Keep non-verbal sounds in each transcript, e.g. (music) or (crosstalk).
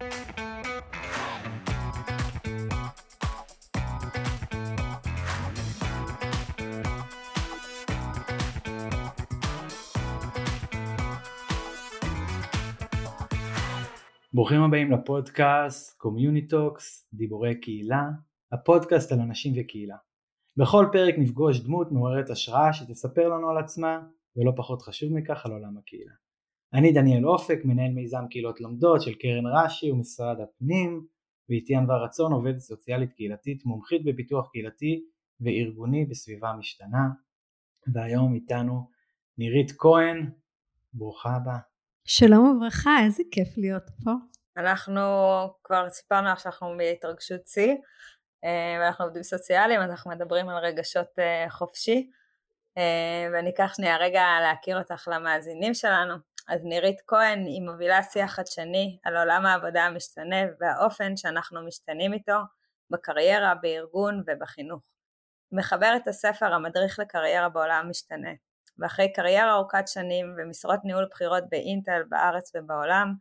ברוכים הבאים לפודקאסט קומיוניטוקס, דיבורי קהילה, הפודקאסט על אנשים וקהילה. בכל פרק נפגוש דמות מעוררת השראה שתספר לנו על עצמה, ולא פחות חשוב מכך על עולם הקהילה. אני דניאל אופק, מנהל מיזם קהילות לומדות של קרן רש"י ומשרד הפנים, ואיתי ענווה רצון עובדת סוציאלית קהילתית, מומחית בפיתוח קהילתי וארגוני בסביבה משתנה. והיום איתנו נירית כהן, ברוכה הבאה. שלום וברכה, איזה כיף להיות פה. אנחנו כבר סיפרנו לך שאנחנו בהתרגשות שיא, אה, ואנחנו עובדים סוציאליים, אנחנו מדברים על רגשות אה, חופשי, אה, ואני אקח שנייה רגע להכיר אותך למאזינים שלנו. אז נירית כהן היא מובילה שיח חדשני על עולם העבודה המשתנה והאופן שאנחנו משתנים איתו בקריירה, בארגון ובחינוך. מחבר את הספר המדריך לקריירה בעולם המשתנה, ואחרי קריירה ארוכת שנים ומשרות ניהול בחירות באינטל בארץ ובעולם,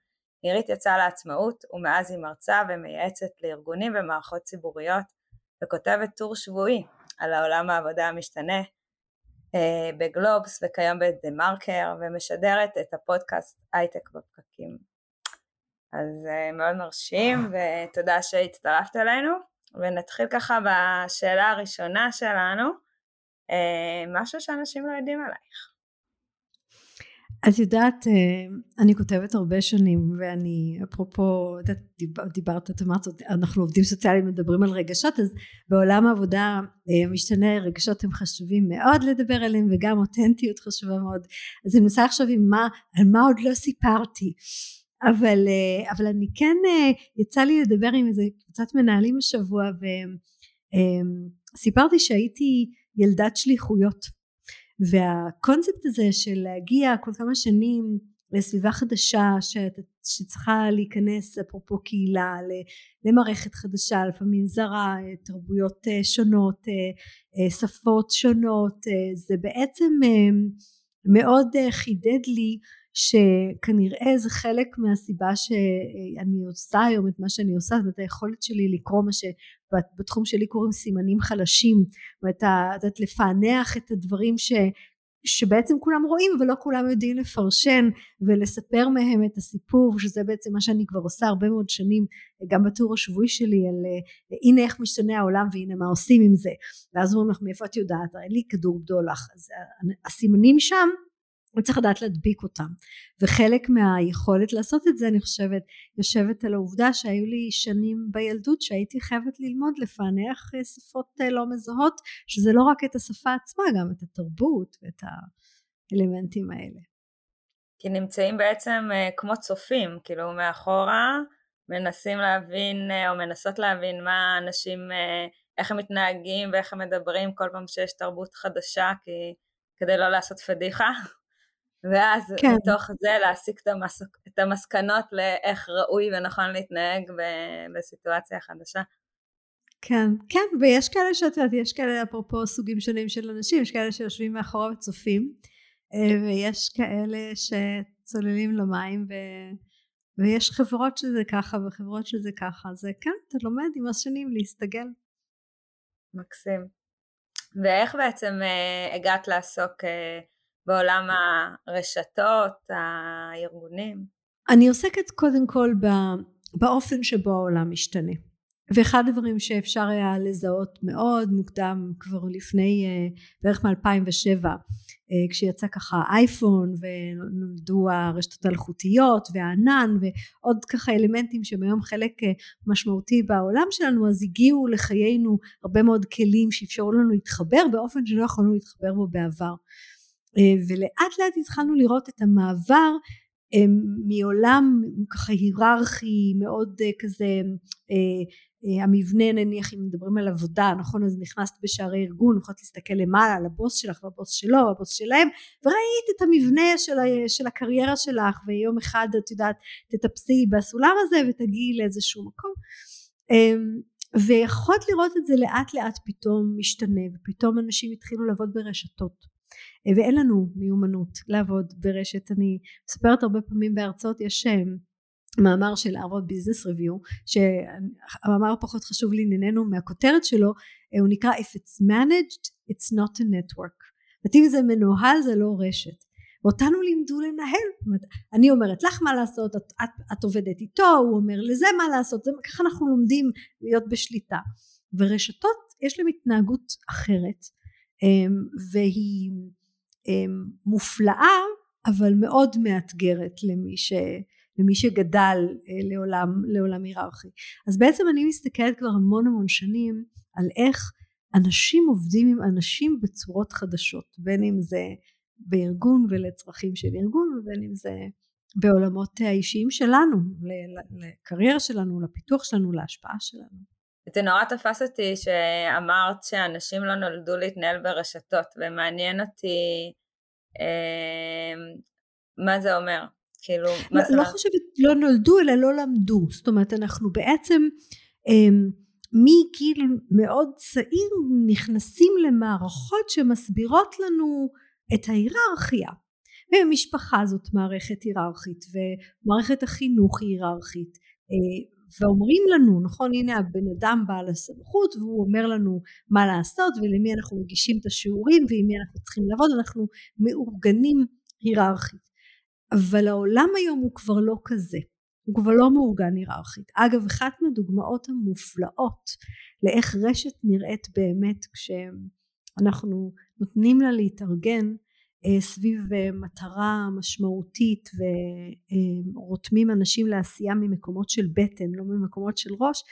נירית יצאה לעצמאות ומאז היא מרצה ומייעצת לארגונים ומערכות ציבוריות וכותבת טור שבועי על העולם העבודה המשתנה בגלובס וכיום בדה מרקר ומשדרת את הפודקאסט הייטק בפקקים. אז אה, מאוד מרשים ותודה שהצטרפת אלינו ונתחיל ככה בשאלה הראשונה שלנו אה, משהו שאנשים לא יודעים עלייך. את יודעת, אה, אני כותבת הרבה שנים ואני אפרופו, דיבר, דיברת, את אמרת, אנחנו עובדים סוציאליים מדברים על רגשות, אז בעולם העבודה אה, משתנה רגשות הם חשובים מאוד לדבר עליהם וגם אותנטיות חשובה מאוד. אז אני מנסה עכשיו עם מה, על מה עוד לא סיפרתי. אבל, אבל אני כן, יצא לי לדבר עם איזה קבוצת מנהלים השבוע וסיפרתי שהייתי ילדת שליחויות והקונספט הזה של להגיע כל כמה שנים לסביבה חדשה שאת, שצריכה להיכנס אפרופו קהילה למערכת חדשה לפעמים זרה תרבויות אה, שונות אה, אה, שפות שונות זה בעצם מאוד חידד לי שכנראה זה חלק מהסיבה שאני עושה היום את מה שאני עושה ואת היכולת שלי לקרוא מה שבתחום שלי קוראים סימנים חלשים ואת יודעת לפענח את הדברים ש, שבעצם כולם רואים ולא כולם יודעים לפרשן ולספר מהם את הסיפור שזה בעצם מה שאני כבר עושה הרבה מאוד שנים גם בטור השבועי שלי על הנה איך משתנה העולם והנה מה עושים עם זה. ואז אומרים לך מאיפה את יודעת? אין לי כדור בדולח. אז הסימנים שם הוא צריך לדעת להדביק אותם וחלק מהיכולת לעשות את זה אני חושבת יושבת על העובדה שהיו לי שנים בילדות שהייתי חייבת ללמוד לפענח אה, שפות אה, לא מזוהות שזה לא רק את השפה עצמה גם את התרבות ואת האלמנטים האלה. כי נמצאים בעצם אה, כמו צופים כאילו מאחורה מנסים להבין או מנסות להבין מה אנשים איך הם מתנהגים ואיך הם מדברים כל פעם שיש תרבות חדשה כי כדי לא לעשות פדיחה ואז כן. מתוך זה להסיק את, המס... את המסקנות לאיך ראוי ונכון להתנהג ב... בסיטואציה חדשה. כן, כן, ויש כאלה שאת יודעת, יש כאלה אפרופו סוגים שונים של אנשים, יש כאלה שיושבים מאחורה וצופים, אה, ויש כאלה שצוללים למים, ו... ויש חברות שזה ככה וחברות שזה ככה, זה כן, אתה לומד עם השנים להסתגל. מקסים. ואיך בעצם אה, הגעת לעסוק אה, בעולם הרשתות, הארגונים? אני עוסקת קודם כל באופן שבו העולם משתנה. ואחד הדברים שאפשר היה לזהות מאוד מוקדם כבר לפני uh, בערך מ-2007 uh, כשיצא ככה אייפון ונולדו הרשתות האלחוטיות והענן ועוד ככה אלמנטים שהם היום חלק uh, משמעותי בעולם שלנו אז הגיעו לחיינו הרבה מאוד כלים שאפשרו לנו להתחבר באופן שלא יכולנו להתחבר בו בעבר אה, ולאט לאט התחלנו לראות את המעבר אה, מעולם ככה היררכי מאוד אה, כזה המבנה נניח אם מדברים על עבודה נכון? אז נכנסת בשערי ארגון יכולת להסתכל למעלה על הבוס שלך והבוס שלו והבוס שלהם וראית את המבנה של, ה, של הקריירה שלך ויום אחד את יודעת תטפסי בסולם הזה ותגיעי לאיזשהו מקום. ויכולת לראות את זה לאט לאט פתאום משתנה ופתאום אנשים התחילו לעבוד ברשתות. אה, ואין לנו מיומנות לעבוד ברשת. אני מספרת הרבה פעמים בהרצאות יש מאמר של ארבע ביזנס ריוויו שהמאמר פחות חשוב לענייננו מהכותרת שלו הוא נקרא If it's managed it's not a network. זאת אם זה מנוהל זה לא רשת. ואותנו לימדו לנהל. אני אומרת לך מה לעשות את, את, את עובדת איתו הוא אומר לזה מה לעשות זה, ככה אנחנו לומדים להיות בשליטה. ורשתות יש להם התנהגות אחרת והיא מופלאה אבל מאוד מאתגרת למי, ש, למי שגדל אה, לעולם, לעולם היררכי. אז בעצם אני מסתכלת כבר המון המון שנים על איך אנשים עובדים עם אנשים בצורות חדשות בין אם זה בארגון ולצרכים של ארגון ובין אם זה בעולמות האישיים שלנו לקריירה שלנו לפיתוח שלנו להשפעה שלנו זה נורא תפס אותי שאמרת שאנשים לא נולדו להתנהל ברשתות, ומעניין אותי מה זה אומר. כאילו, מה לא, זה... לא חושבת לא נולדו אלא לא למדו, זאת אומרת אנחנו בעצם אה, מגיל מאוד צעיר נכנסים למערכות שמסבירות לנו את ההיררכיה. ומשפחה זאת מערכת היררכית ומערכת החינוך היא היררכית אה, ואומרים לנו נכון הנה הבן אדם בעל הסמכות והוא אומר לנו מה לעשות ולמי אנחנו מגישים את השיעורים ועם מי אנחנו צריכים לעבוד אנחנו מאורגנים היררכית. אבל העולם היום הוא כבר לא כזה. הוא כבר לא מאורגן היררכית. אגב אחת מהדוגמאות המופלאות לאיך רשת נראית באמת כשאנחנו נותנים לה להתארגן סביב אה, מטרה משמעותית ורותמים אנשים לעשייה ממקומות של בטן לא ממקומות של ראש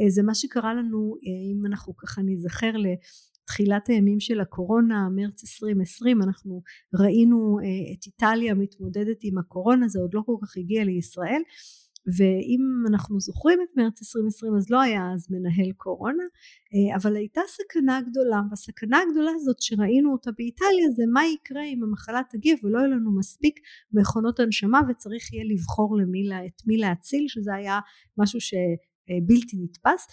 אה, זה מה שקרה לנו אם אנחנו ככה נזכר לתחילת הימים של הקורונה מרץ 2020 אנחנו ראינו את איטליה מתמודדת עם הקורונה זה עוד לא כל כך הגיע לישראל ואם אנחנו זוכרים את מרץ 2020 אז לא היה אז מנהל קורונה אה, אבל הייתה סכנה גדולה והסכנה הגדולה הזאת שראינו אותה באיטליה זה מה יקרה אם המחלה תגיע ולא יהיו לנו מספיק מכונות הנשמה וצריך יהיה לבחור למי, את מי להציל שזה היה משהו שבלתי נתפס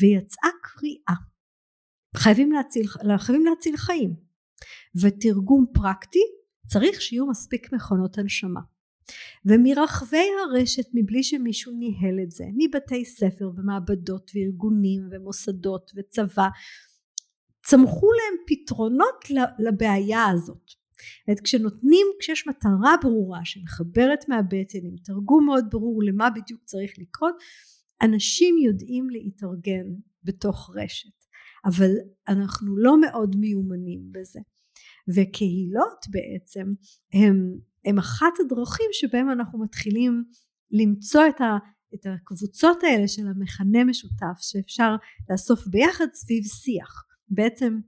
ויצאה קריאה. חייבים להציל, חייבים להציל חיים. ותרגום פרקטי צריך שיהיו מספיק מכונות הנשמה ומרחבי הרשת מבלי שמישהו ניהל את זה מבתי ספר ומעבדות וארגונים ומוסדות וצבא צמחו להם פתרונות לבעיה הזאת. את כשנותנים כשיש מטרה ברורה שמחברת מהבטן עם תרגום מאוד ברור למה בדיוק צריך לקרות אנשים יודעים להתארגן בתוך רשת. אבל אנחנו לא מאוד מיומנים בזה וקהילות בעצם הם הם אחת הדרכים שבהם אנחנו מתחילים למצוא את, ה, את הקבוצות האלה של המכנה משותף שאפשר לאסוף ביחד סביב שיח. בעצם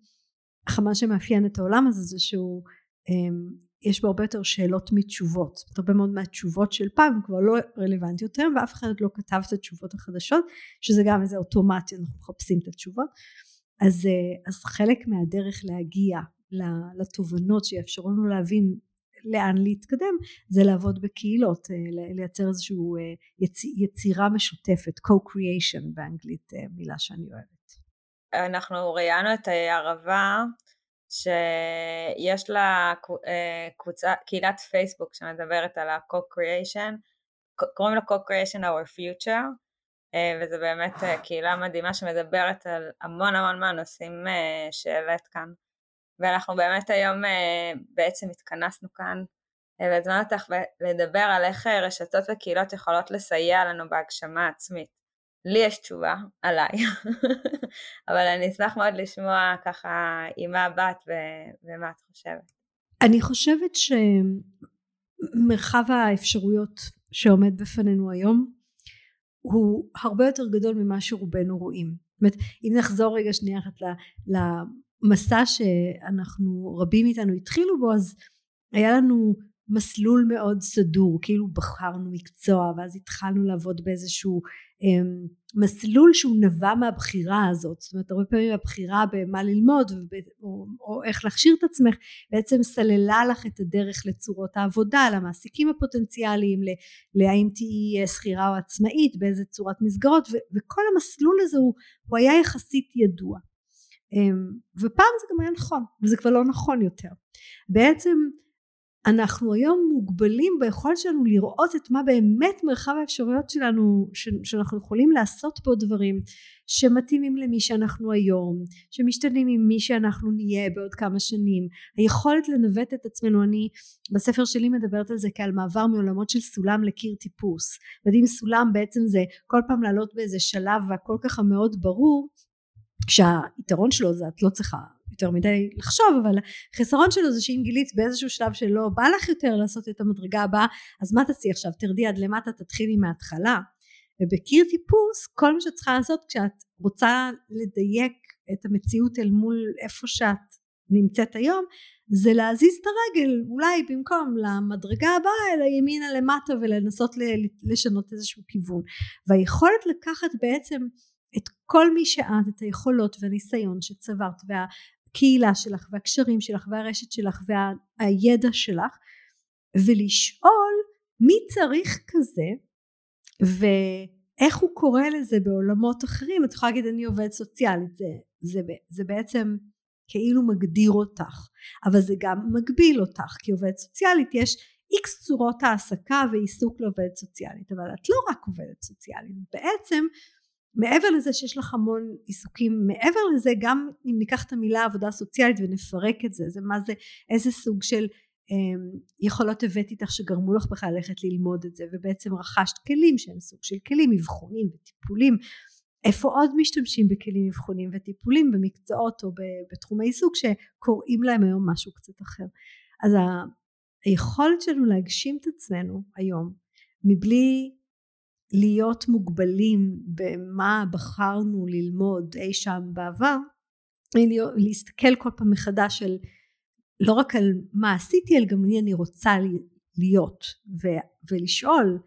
מה שמאפיין את העולם הזה זה שהוא אמ, יש בו הרבה יותר שאלות מתשובות. זאת אומרת הרבה מאוד מהתשובות של פעם כבר לא רלוונטיות יותר ואף אחד לא כתב את התשובות החדשות שזה גם איזה אוטומטי אנחנו מחפשים את התשובות. אז, אה, אז חלק מהדרך להגיע לתובנות שיאפשרו לנו להבין לאן להתקדם זה לעבוד בקהילות אה, לייצר איזושהי אה, יצירה משותפת co-creation באנגלית אה, מילה שאני אוהבת. אנחנו ראיינו את הערבה שיש לה קבוצה, קהילת פייסבוק שמדברת על ה-co-creation, קוראים לה co-creation our future, וזה באמת קהילה מדהימה שמדברת על המון המון מהנושאים שהעלית כאן. ואנחנו באמת היום אה, בעצם התכנסנו כאן אה, והזמן אותך לדבר על איך אה, רשתות וקהילות יכולות לסייע לנו בהגשמה עצמית. לי יש תשובה עליי, (laughs) אבל אני אשמח מאוד לשמוע ככה עם מה באת ומה את חושבת. אני חושבת שמרחב האפשרויות שעומד בפנינו היום הוא הרבה יותר גדול ממה שרובנו רואים. זאת אומרת, אם נחזור רגע שנייה אחת מסע שאנחנו רבים מאיתנו התחילו בו אז היה לנו מסלול מאוד סדור כאילו בחרנו מקצוע ואז התחלנו לעבוד באיזשהו אמ, מסלול שהוא נבע מהבחירה הזאת. זאת אומרת הרבה פעמים הבחירה במה ללמוד או, או איך להכשיר את עצמך בעצם סללה לך את הדרך לצורות העבודה למעסיקים הפוטנציאליים להאם תהיי שכירה או עצמאית באיזה צורת מסגרות וכל המסלול הזה הוא, הוא היה יחסית ידוע ופעם זה גם היה נכון וזה כבר לא נכון יותר. בעצם אנחנו היום מוגבלים ביכולת שלנו לראות את מה באמת מרחב האפשרויות שלנו ש, שאנחנו יכולים לעשות פה דברים שמתאימים למי שאנחנו היום שמשתנים עם מי שאנחנו נהיה בעוד כמה שנים. היכולת לנווט את עצמנו אני בספר שלי מדברת על זה כעל מעבר מעולמות של סולם לקיר טיפוס. ואם סולם בעצם זה כל פעם לעלות באיזה שלב והכל ככה מאוד ברור כשהיתרון שלו זה את לא צריכה יותר מדי לחשוב אבל החסרון שלו זה שאם גילית באיזשהו שלב שלא בא לך יותר לעשות את המדרגה הבאה אז מה תעשי עכשיו? תרדי עד למטה תתחילי מההתחלה. ובקיר טיפוס כל מה שאת צריכה לעשות כשאת רוצה לדייק את המציאות אל מול איפה שאת נמצאת היום זה להזיז את הרגל אולי במקום למדרגה הבאה אלא ימינה למטה ולנסות לשנות איזשהו כיוון. והיכולת לקחת בעצם את כל מי שאת את היכולות והניסיון שצברת וה, הקהילה שלך והקשרים שלך והרשת שלך והידע שלך ולשאול מי צריך כזה ואיך הוא קורא לזה בעולמות אחרים. את יכולה להגיד אני עובד סוציאלית זה, זה, זה בעצם כאילו מגדיר אותך אבל זה גם מגביל אותך כי עובד סוציאלית יש איקס צורות העסקה ועיסוק לעובד סוציאלית אבל את לא רק עובדת סוציאלית בעצם מעבר לזה שיש לך המון עיסוקים מעבר לזה גם אם ניקח את המילה עבודה סוציאלית ונפרק את זה זה מה זה איזה סוג של אה, יכולות הבאת איתך שגרמו לך בכלל ללכת ללמוד את זה ובעצם רכשת כלים שהם סוג של כלים אבחונים וטיפולים. איפה עוד משתמשים בכלים אבחונים וטיפולים במקצועות או בתחומי עיסוק שקוראים להם היום משהו קצת אחר? אז היכולת שלנו להגשים את עצמנו היום מבלי להיות מוגבלים במה בחרנו ללמוד אי שם בעבר, להסתכל כל פעם מחדש של לא רק על מה עשיתי אלא גם מי אני רוצה להיות ו- ולשאול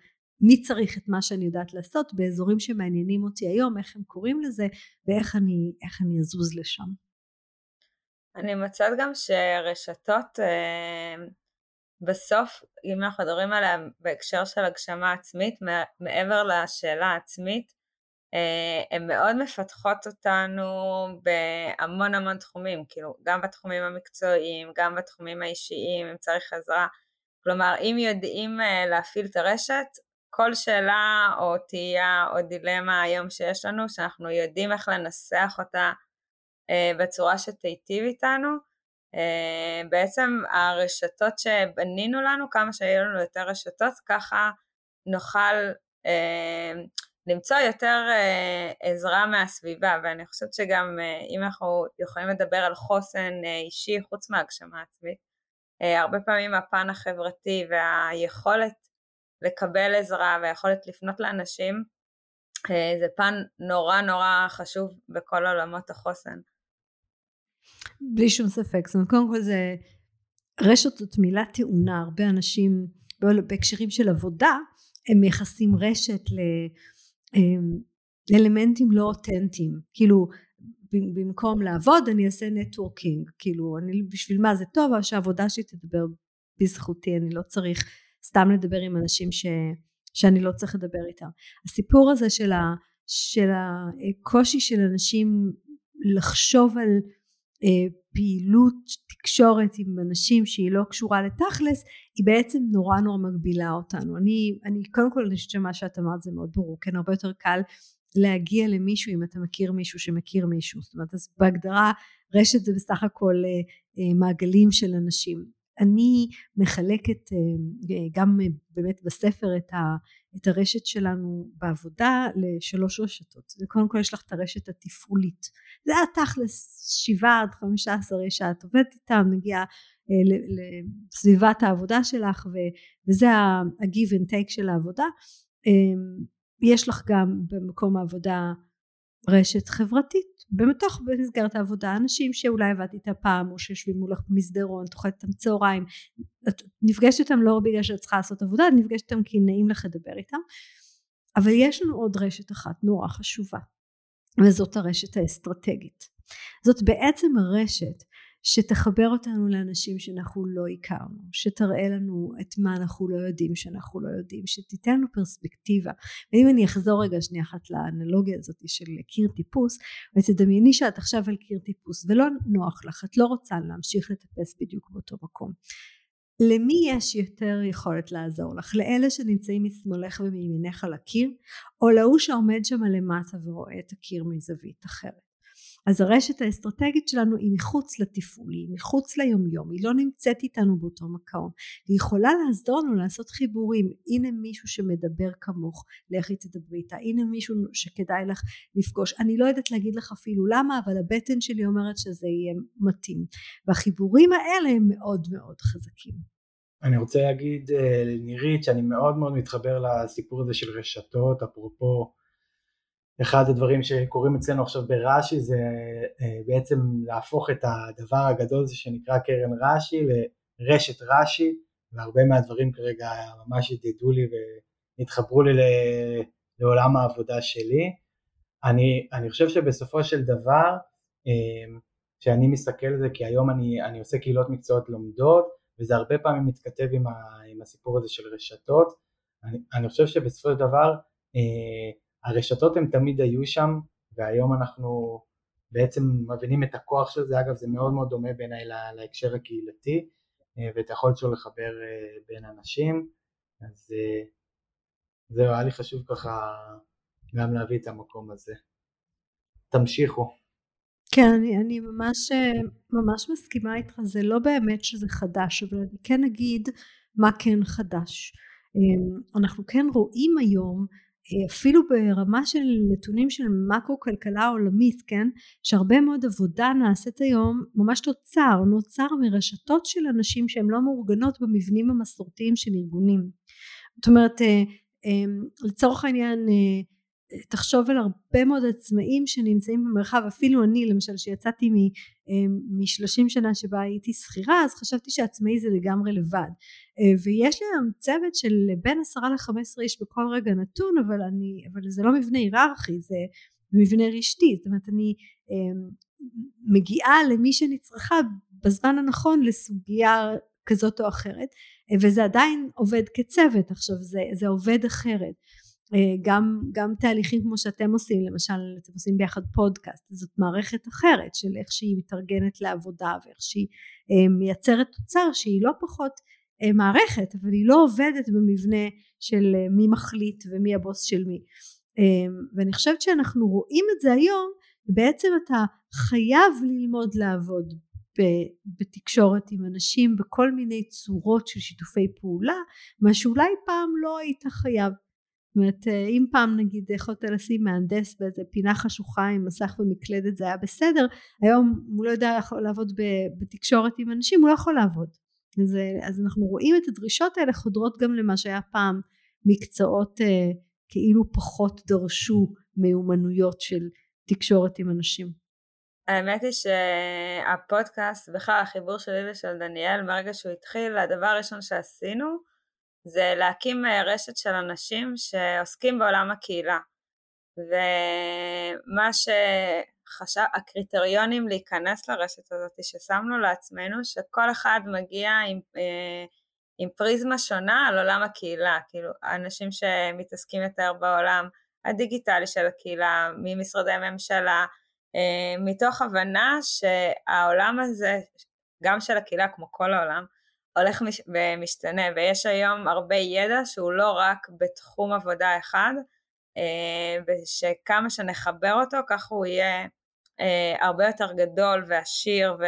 מי צריך את מה שאני יודעת לעשות באזורים שמעניינים אותי היום איך הם קוראים לזה ואיך אני, אני אזוז לשם. אני מוצאת גם שרשתות אה, בסוף, אם אנחנו מדברים עליה בהקשר של הגשמה עצמית, מעבר לשאלה העצמית, אה, הן מאוד מפתחות אותנו בהמון המון תחומים, כאילו גם בתחומים המקצועיים, גם בתחומים האישיים, אם צריך עזרה. כלומר, אם יודעים אה, להפעיל את הרשת, כל שאלה או תהייה או דילמה היום שיש לנו, שאנחנו יודעים איך לנסח אותה אה, בצורה שתיטיב איתנו, בעצם הרשתות שבנינו לנו, כמה שיהיו לנו יותר רשתות, ככה נוכל אה, למצוא יותר אה, עזרה מהסביבה, ואני חושבת שגם אם אנחנו יכולים לדבר על חוסן אישי חוץ מהגשמה עצמית, הרבה פעמים הפן החברתי והיכולת לקבל עזרה והיכולת לפנות לאנשים, זה פן נורא נורא חשוב בכל עולמות החוסן. בלי שום ספק, זאת אומרת קודם כל זה רשת זאת מילה טעונה, הרבה אנשים בהקשרים של עבודה הם מייחסים רשת לאלמנטים לא אותנטיים, כאילו במקום לעבוד אני אעשה נטוורקינג, כאילו אני בשביל מה זה טוב, אבל שהעבודה שלי תדבר בזכותי, אני לא צריך סתם לדבר עם אנשים ש, שאני לא צריך לדבר איתם. הסיפור הזה של, ה, של הקושי של אנשים לחשוב על אה, פעילות תקשורת עם אנשים שהיא לא קשורה לתכלס היא בעצם נורא נורא מגבילה אותנו. אני, אני קודם כל אני חושבת שמה שאת אמרת זה מאוד ברור. כן הרבה יותר קל להגיע למישהו אם אתה מכיר מישהו שמכיר מישהו. זאת אומרת אז בהגדרה רשת זה בסך הכל אה, אה, מעגלים של אנשים אני מחלקת גם באמת בספר את, הרשת שלנו בעבודה לשלוש רשתות. קודם כל יש לך את הרשת התפעולית. זה התכלס שבעה עד חמישה עשר איש שאת עובדת איתם מגיעה אה, לסביבת העבודה שלך וזה ה-give and take של העבודה. יש לך גם במקום העבודה רשת חברתית בתוך במסגרת העבודה אנשים שאולי עבדת איתה פעם או שיושבים מולך במסדרון תאכלת איתם צהריים את נפגשת איתם לא בגלל שאת צריכה לעשות עבודה את נפגשת איתם כי נעים לך לדבר איתם. אבל יש לנו עוד רשת אחת נורא חשובה וזאת הרשת האסטרטגית. זאת בעצם הרשת שתחבר אותנו לאנשים שאנחנו לא הכרנו, שתראה לנו את מה אנחנו לא יודעים שאנחנו לא יודעים, שתיתן לנו פרספקטיבה. ואם אני אחזור רגע שנייה אחת לאנלוגיה הזאת של קיר טיפוס, ותדמייני שאת עכשיו על קיר טיפוס ולא נוח לך, את לא רוצה להמשיך לטפס בדיוק באותו מקום. למי יש יותר יכולת לעזור לך? לאלה שנמצאים משמאלך ומימינך על הקיר, או להוא שעומד שם למטה ורואה את הקיר מזווית אחרת? אז הרשת האסטרטגית שלנו היא מחוץ לתפעול, היא מחוץ ליומיום, היא לא נמצאת איתנו באותו מקום, היא יכולה לעזור לנו לעשות חיבורים, הנה מישהו שמדבר כמוך, לכי תדברי איתה, הנה מישהו שכדאי לך לפגוש, אני לא יודעת להגיד לך אפילו למה, אבל הבטן שלי אומרת שזה יהיה מתאים, והחיבורים האלה הם מאוד מאוד חזקים. אני רוצה להגיד אה, לנירית שאני מאוד מאוד מתחבר לסיפור הזה של רשתות, אפרופו אחד הדברים שקורים אצלנו עכשיו ברש"י זה אה, בעצם להפוך את הדבר הגדול הזה שנקרא קרן רש"י לרשת רש"י והרבה מהדברים כרגע ממש ידדו לי והתחברו לי לעולם העבודה שלי. אני, אני חושב שבסופו של דבר כשאני מסתכל על זה כי היום אני, אני עושה קהילות מקצועות לומדות וזה הרבה פעמים מתכתב עם, ה, עם הסיפור הזה של רשתות אני, אני חושב שבסופו של דבר אה, הרשתות הן תמיד היו שם והיום אנחנו בעצם מבינים את הכוח של זה, אגב זה מאוד מאוד דומה בעיניי להקשר הקהילתי אה, ואת היכולת שלו לחבר אה, בין אנשים, אז אה, זהו, היה לי חשוב ככה גם להביא את המקום הזה. תמשיכו. כן, אני, אני ממש, ממש מסכימה איתך, זה לא באמת שזה חדש, אבל אני כן אגיד מה כן חדש. אנחנו כן רואים היום אפילו ברמה של נתונים של מקרו כלכלה עולמית כן? שהרבה מאוד עבודה נעשית היום ממש תוצר נוצר מרשתות של אנשים שהן לא מאורגנות במבנים המסורתיים של ארגונים. זאת אומרת אה, אה, לצורך העניין אה, תחשוב על הרבה מאוד עצמאים שנמצאים במרחב אפילו אני למשל שיצאתי מ-30 שנה שבה הייתי שכירה אז חשבתי שעצמאי זה לגמרי לבד. אה, ויש לי היום צוות של בין עשרה לחמש עשרה איש בכל רגע נתון אבל אני אבל זה לא מבנה היררכי זה מבנה רשתי. זאת אומרת אני אה, מגיעה למי שאני צריכה בזמן הנכון לסוגיה כזאת או אחרת אה, וזה עדיין עובד כצוות. עכשיו זה, זה עובד אחרת גם, גם תהליכים כמו שאתם עושים למשל אתם עושים ביחד פודקאסט זאת מערכת אחרת של איך שהיא מתארגנת לעבודה ואיך שהיא מייצרת תוצר שהיא לא פחות אה, מערכת אבל היא לא עובדת במבנה של אה, מי מחליט ומי הבוס של מי. אה, ואני חושבת שאנחנו רואים את זה היום בעצם אתה חייב ללמוד לעבוד בתקשורת עם אנשים בכל מיני צורות של שיתופי פעולה מה שאולי פעם לא היית חייב זאת אומרת אם פעם נגיד יכולת לשים מהנדס באיזה פינה חשוכה עם מסך ומקלדת זה היה בסדר. היום הוא לא יודע לעבוד בתקשורת עם אנשים הוא לא יכול לעבוד. אז, אז אנחנו רואים את הדרישות האלה חודרות גם למה שהיה פעם. מקצועות אה, כאילו פחות דרשו מיומנויות של תקשורת עם אנשים. האמת היא שהפודקאסט, בכלל החיבור שלי ושל דניאל, ברגע שהוא התחיל, הדבר הראשון שעשינו זה להקים אה, רשת של אנשים שעוסקים בעולם הקהילה. ומה ש... חשב, הקריטריונים להיכנס לרשת הזאת ששמנו לעצמנו שכל אחד מגיע עם, אה, עם פריזמה שונה על עולם הקהילה, כאילו אנשים שמתעסקים יותר בעולם הדיגיטלי של הקהילה, ממשרדי ממשלה, אה, מתוך הבנה שהעולם הזה, גם של הקהילה כמו כל העולם, הולך ומשתנה ויש היום הרבה ידע שהוא לא רק בתחום עבודה אחד, אה, ושכמה שנחבר אותו כך הוא יהיה אה, הרבה יותר גדול ועשיר ו,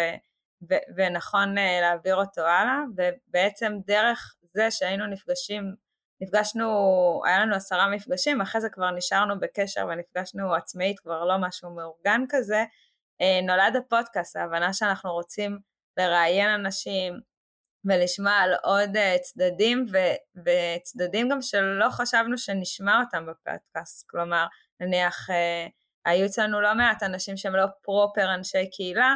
ו, ונכון אה, להעביר אותו הלאה. ובעצם דרך זה שהיינו נפגשים נפגשנו, היה לנו עשרה מפגשים, אחרי זה כבר נשארנו בקשר ונפגשנו עצמאית, כבר לא משהו מאורגן כזה, נולד הפודקאסט, ההבנה שאנחנו רוצים לראיין אנשים ולשמוע על עוד צדדים ו, וצדדים גם שלא חשבנו שנשמע אותם בפודקאסט, כלומר נניח היו אצלנו לא מעט אנשים שהם לא פרופר אנשי קהילה,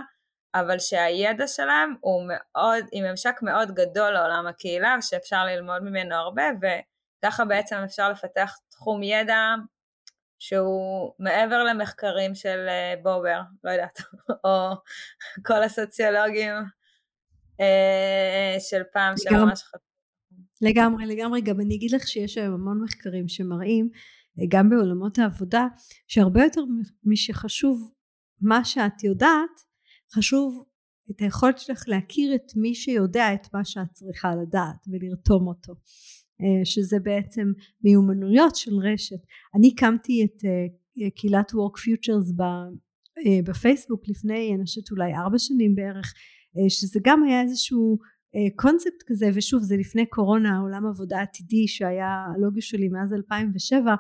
אבל שהידע שלהם הוא מאוד, עם ממשק מאוד גדול לעולם הקהילה, שאפשר ללמוד ממנו הרבה, וככה בעצם אפשר לפתח תחום ידע שהוא מעבר למחקרים של אה, בובר, לא יודעת, (laughs) או כל הסוציולוגים. אה, של פעם שממש חשבו. לגמרי, לגמרי, גם אני אגיד לך שיש היום המון מחקרים שמראים גם בעולמות העבודה שהרבה יותר משחשוב מה שאת יודעת חשוב את היכולת שלך להכיר את מי שיודע את מה שאת צריכה לדעת ולרתום אותו. אה, שזה בעצם מיומנויות של רשת. אני הקמתי את אה, קהילת work futures בפייסבוק לפני אני חושבת אולי ארבע שנים בערך שזה גם היה איזשהו קונספט כזה ושוב זה לפני קורונה עולם עבודה עתידי שהיה הלוגו שלי מאז 2007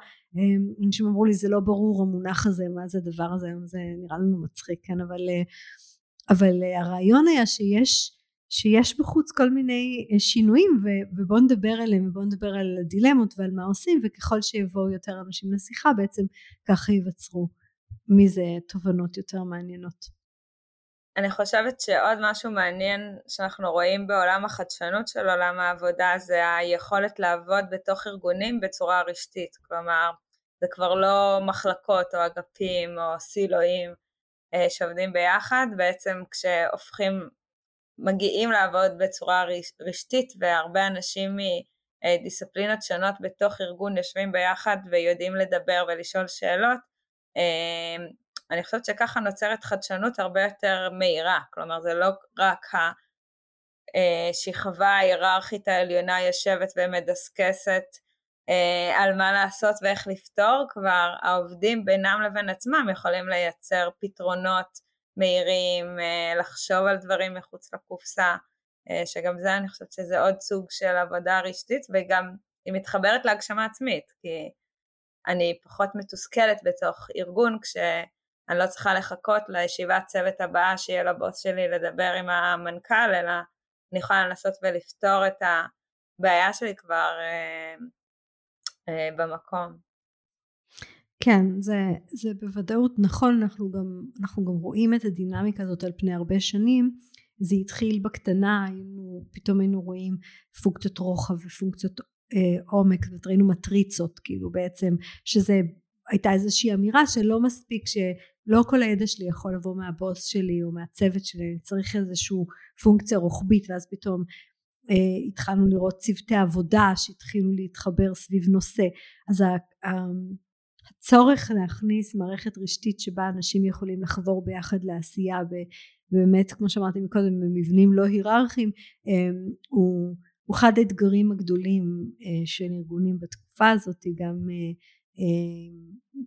אנשים אמרו לי זה לא ברור המונח הזה מה זה הדבר הזה זה נראה לנו מצחיק כן אבל אבל הרעיון היה שיש שיש בחוץ כל מיני שינויים ובואו נדבר עליהם ובואו נדבר על הדילמות ועל מה עושים וככל שיבואו יותר אנשים לשיחה בעצם ככה ייווצרו. מזה תובנות יותר מעניינות אני חושבת שעוד משהו מעניין שאנחנו רואים בעולם החדשנות של עולם העבודה זה היכולת לעבוד בתוך ארגונים בצורה רשתית, כלומר זה כבר לא מחלקות או אגפים או סילואים אה, שעובדים ביחד, בעצם כשהופכים, מגיעים לעבוד בצורה רשתית והרבה אנשים מדיסציפלינות שונות בתוך ארגון יושבים ביחד ויודעים לדבר ולשאול שאלות, אה, אני חושבת שככה נוצרת חדשנות הרבה יותר מהירה, כלומר זה לא רק השכבה אה, ההיררכית העליונה יושבת ומדסקסת אה, על מה לעשות ואיך לפתור, כבר העובדים בינם לבין עצמם יכולים לייצר פתרונות מהירים, אה, לחשוב על דברים מחוץ לקופסה, שגם זה אני חושבת שזה עוד סוג של עבודה רשתית וגם היא מתחברת להגשמה עצמית, כי אני פחות מתוסכלת בתוך ארגון כש... אני לא צריכה לחכות לישיבת צוות הבאה שיהיה לבוס שלי לדבר עם המנכ"ל, אלא אני יכולה לנסות ולפתור את הבעיה שלי כבר אה, אה, במקום. כן, זה, זה בוודאות נכון, אנחנו גם, אנחנו גם רואים את הדינמיקה הזאת על פני הרבה שנים. זה התחיל בקטנה, היינו, פתאום היינו רואים פונקציות רוחב ופונקציות אה, עומק, וראינו מטריצות, כאילו בעצם, שזה הייתה איזושהי אמירה שלא מספיק שלא כל הידע שלי יכול לבוא מהבוס שלי או מהצוות שלי, אני צריך איזושהי פונקציה רוחבית ואז פתאום אה, התחלנו לראות צוותי עבודה שהתחילו להתחבר סביב נושא. אז הצורך להכניס מערכת רשתית שבה אנשים יכולים לחבור ביחד לעשייה באמת כמו שאמרתי מקודם במבנים לא היררכיים אה, הוא, הוא אחד האתגרים הגדולים אה, של ארגונים בתקופה הזאת גם אה, אה,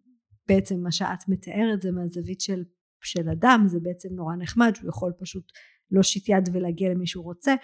בעצם מה שאת מתארת זה מהזווית של, של אדם זה בעצם נורא נחמד שהוא יכול פשוט להושיט יד ולהגיע למי שהוא רוצה.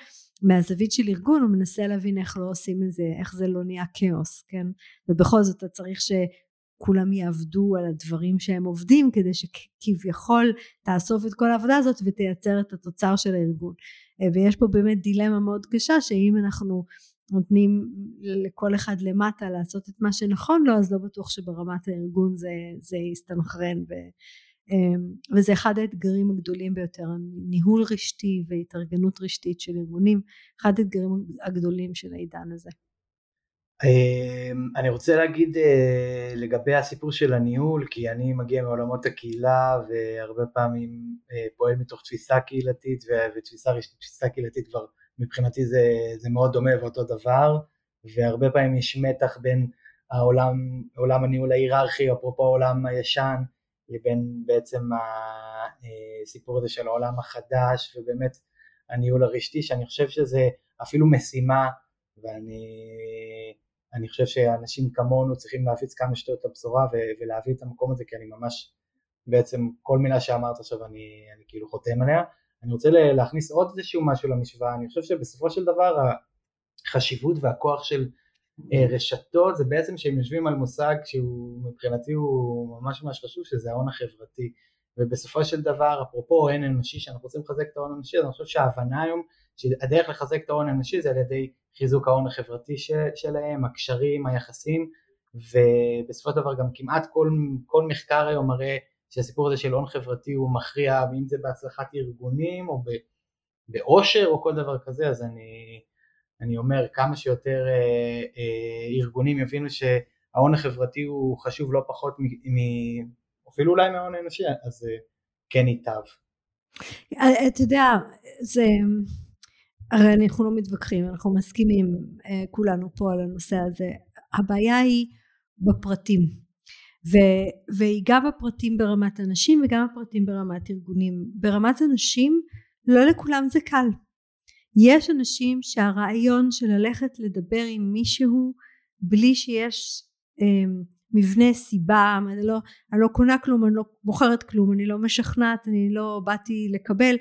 מהזווית של ארגון הוא מנסה להבין איך לא עושים את זה איך זה לא נהיה כאוס כן? ובכל זאת אתה צריך שכולם יעבדו על הדברים שהם עובדים כדי שכביכול תאסוף את כל העבודה הזאת ותייצר את התוצר של הארגון. אה, ויש פה באמת דילמה מאוד קשה שאם אנחנו נותנים לכל אחד למטה לעשות את מה שנכון לו אז לא בטוח שברמת הארגון זה, זה יסתנכרן ו, אמ, וזה אחד האתגרים הגדולים ביותר ניהול רשתי והתארגנות רשתית של ארגונים אחד האתגרים הגדולים של העידן הזה. אמ, אני רוצה להגיד אה, לגבי הסיפור של הניהול כי אני מגיע מעולמות הקהילה והרבה פעמים אה, פועל מתוך תפיסה קהילתית ותפיסה רשתית, תפיסה קהילתית כבר מבחינתי זה, זה מאוד דומה ואותו דבר, והרבה פעמים יש מתח בין העולם, עולם הניהול ההיררכי, אפרופו העולם הישן, לבין בעצם הסיפור הזה של העולם החדש, ובאמת הניהול הרשתי, שאני חושב שזה אפילו משימה, ואני חושב שאנשים כמונו צריכים להפיץ כמה שיותר את הבשורה ולהביא את המקום הזה, כי אני ממש, בעצם כל מילה שאמרת עכשיו אני, אני כאילו חותם עליה. אני רוצה להכניס עוד איזשהו משהו למשוואה, אני חושב שבסופו של דבר החשיבות והכוח של אה, רשתות זה בעצם שהם יושבים על מושג שהוא מבחינתי הוא ממש ממש חשוב שזה ההון החברתי. ובסופו של דבר אפרופו הון אנושי שאנחנו רוצים לחזק את ההון האנושי אז אני חושב שההבנה היום שהדרך לחזק את ההון האנושי זה על ידי חיזוק ההון החברתי שלהם, הקשרים, היחסים. ובסופו של דבר גם כמעט כל, כל מחקר היום מראה שהסיפור הזה של הון חברתי הוא מכריע, אם זה בהצלחת ארגונים או באושר או כל דבר כזה, אז אני, אני אומר כמה שיותר אה, אה, ארגונים יבינו שההון החברתי הוא חשוב לא פחות מ... מ אפילו אולי מההון האנושי, אז אה, כן ייטב. אה, אתה יודע, זה... הרי אנחנו לא מתווכחים, אנחנו מסכימים אה, כולנו פה על הנושא הזה. הבעיה היא בפרטים. ו- והיא גם הפרטים ברמת אנשים וגם הפרטים ברמת ארגונים. ברמת אנשים לא לכולם זה קל. יש אנשים שהרעיון של ללכת לדבר עם מישהו בלי שיש אה, מבנה סיבה אני לא, אני לא קונה כלום אני לא בוחרת כלום אני לא משכנעת אני לא באתי לקבל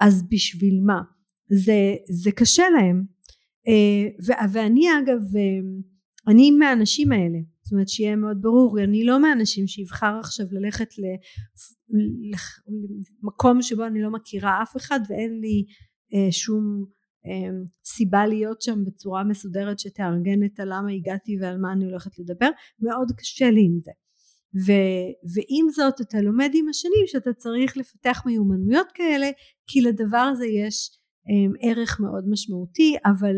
אז בשביל מה? זה, זה קשה להם. אה, ואני אגב אה, אני מהאנשים האלה זאת אומרת שיהיה מאוד ברור אני לא מהאנשים שיבחר עכשיו ללכת למקום שבו אני לא מכירה אף אחד ואין לי אה, שום סיבה להיות שם בצורה מסודרת שתארגן את הלמה הגעתי ועל מה אני הולכת לדבר מאוד קשה לי עם זה. ו, ועם זאת אתה לומד עם השנים שאתה צריך לפתח מיומנויות כאלה כי לדבר הזה יש ערך מאוד משמעותי אבל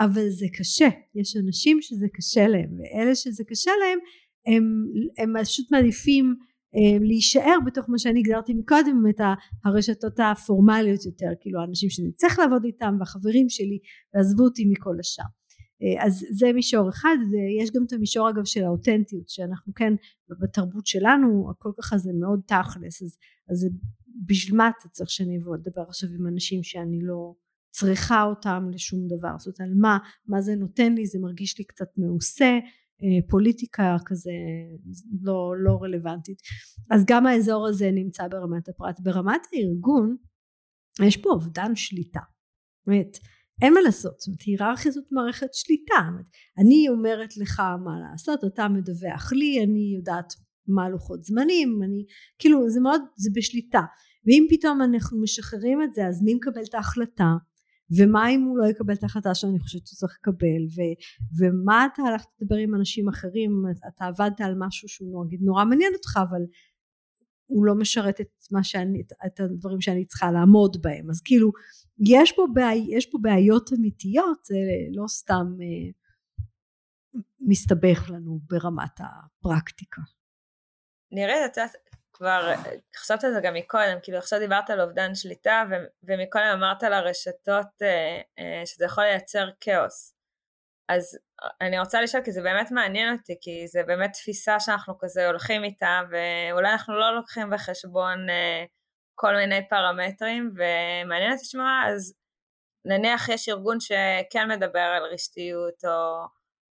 אבל זה קשה. יש אנשים שזה קשה להם ואלה שזה קשה להם הם, פשוט מעדיפים אה, להישאר בתוך מה שאני הגדרתי מקודם את הרשתות הפורמליות יותר כאילו האנשים שאני צריך לעבוד איתם והחברים שלי ועזבו אותי מכל השאר. אה, אז זה מישור אחד יש גם את המישור אגב של האותנטיות שאנחנו כן בתרבות שלנו הכל ככה זה מאוד תכלס אז, אז בשביל מה אתה צריך שאני אבוא לדבר עכשיו עם אנשים שאני לא צריכה אותם לשום דבר. זאת אומרת על מה מה זה נותן לי זה מרגיש לי קצת מעושה אה, פוליטיקה כזה לא, לא רלוונטית. אז גם האזור הזה נמצא ברמת הפרט. ברמת הארגון יש פה אובדן שליטה. באמת אין מה לעשות. זאת אומרת היררכיה זאת מערכת שליטה. אני אומרת לך מה לעשות אתה מדווח לי אני יודעת מה לוחות זמנים אני כאילו זה מאוד זה בשליטה. ואם פתאום אנחנו משחררים את זה אז מי מקבל את ההחלטה ומה אם הוא לא יקבל את ההחלטה שאני חושבת שהוא צריך לקבל. ו, ומה אתה הלכת לדבר עם אנשים אחרים? אתה עבדת על משהו שהוא נגיד נורא מעניין אותך אבל הוא לא משרת את מה שאני את הדברים שאני צריכה לעמוד בהם. אז כאילו יש פה, בעי, יש פה בעיות אמיתיות זה לא סתם אה, מסתבך לנו ברמת הפרקטיקה. נראה את יודעת כבר חשבת על זה גם מקודם, כאילו עכשיו דיברת על אובדן שליטה ומקודם אמרת על הרשתות אה, אה, שזה יכול לייצר כאוס. אז אני רוצה לשאול כי זה באמת מעניין אותי, כי זה באמת תפיסה שאנחנו כזה הולכים איתה ואולי אנחנו לא לוקחים בחשבון אה, כל מיני פרמטרים ומעניין אותי לשמוע, אז נניח יש ארגון שכן מדבר על רשתיות או,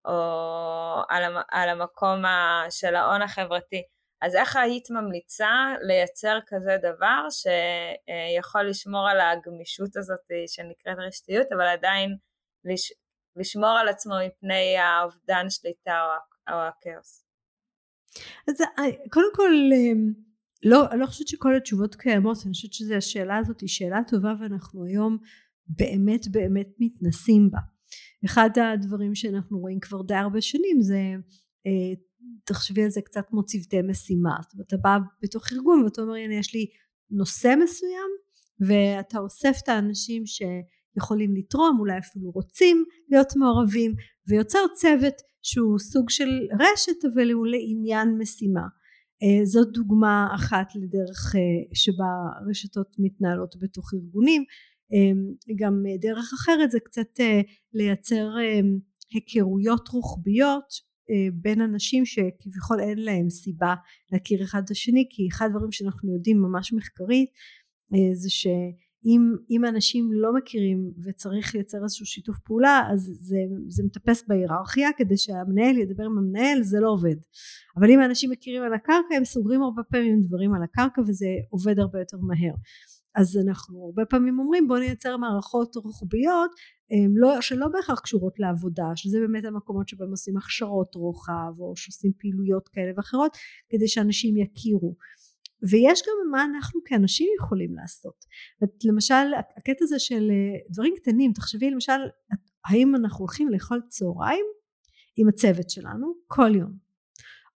או על, על המקום של ההון החברתי, אז איך היית ממליצה לייצר כזה דבר שיכול לשמור על הגמישות הזאת שנקראת רשתיות, אבל עדיין לש... לשמור על עצמו מפני האובדן שליטה או, או הכאוס? אז אה, קודם כל אמ, לא, אני לא חושבת שכל התשובות קיימות, אני חושבת שהשאלה הזאת היא שאלה טובה ואנחנו היום באמת באמת מתנסים בה. אחד הדברים שאנחנו רואים כבר די הרבה שנים זה אה, תחשבי על זה קצת כמו צוותי משימה. זאת אומרת אתה בא בתוך ארגון ואתה אומר הנה יש לי נושא מסוים ואתה אוסף את האנשים שיכולים לתרום אולי אפילו רוצים להיות מעורבים ויוצר צוות שהוא סוג של רשת אבל הוא לעניין משימה. אה, זאת דוגמה אחת לדרך אה, שבה רשתות מתנהלות בתוך ארגונים. גם דרך אחרת זה קצת לייצר היכרויות רוחביות אה, בין אנשים שכביכול אין להם סיבה להכיר אחד את השני כי אחד הדברים שאנחנו יודעים ממש מחקרית אה, זה שאם אנשים לא מכירים וצריך לייצר איזשהו שיתוף פעולה אז זה, זה מטפס בהיררכיה כדי שהמנהל ידבר עם המנהל זה לא עובד. אבל אם אנשים מכירים על הקרקע הם סוגרים הרבה פעמים דברים על הקרקע וזה עובד הרבה יותר מהר אז אנחנו הרבה פעמים אומרים בוא נייצר מערכות רוחביות לא, שלא בהכרח קשורות לעבודה שזה באמת המקומות שבהם עושים הכשרות רוחב או שעושים פעילויות כאלה ואחרות כדי שאנשים יכירו. ויש גם מה אנחנו כאנשים יכולים לעשות. למשל הקטע הזה של אה, דברים קטנים תחשבי למשל האם אנחנו הולכים לאכול צהריים עם הצוות שלנו כל יום?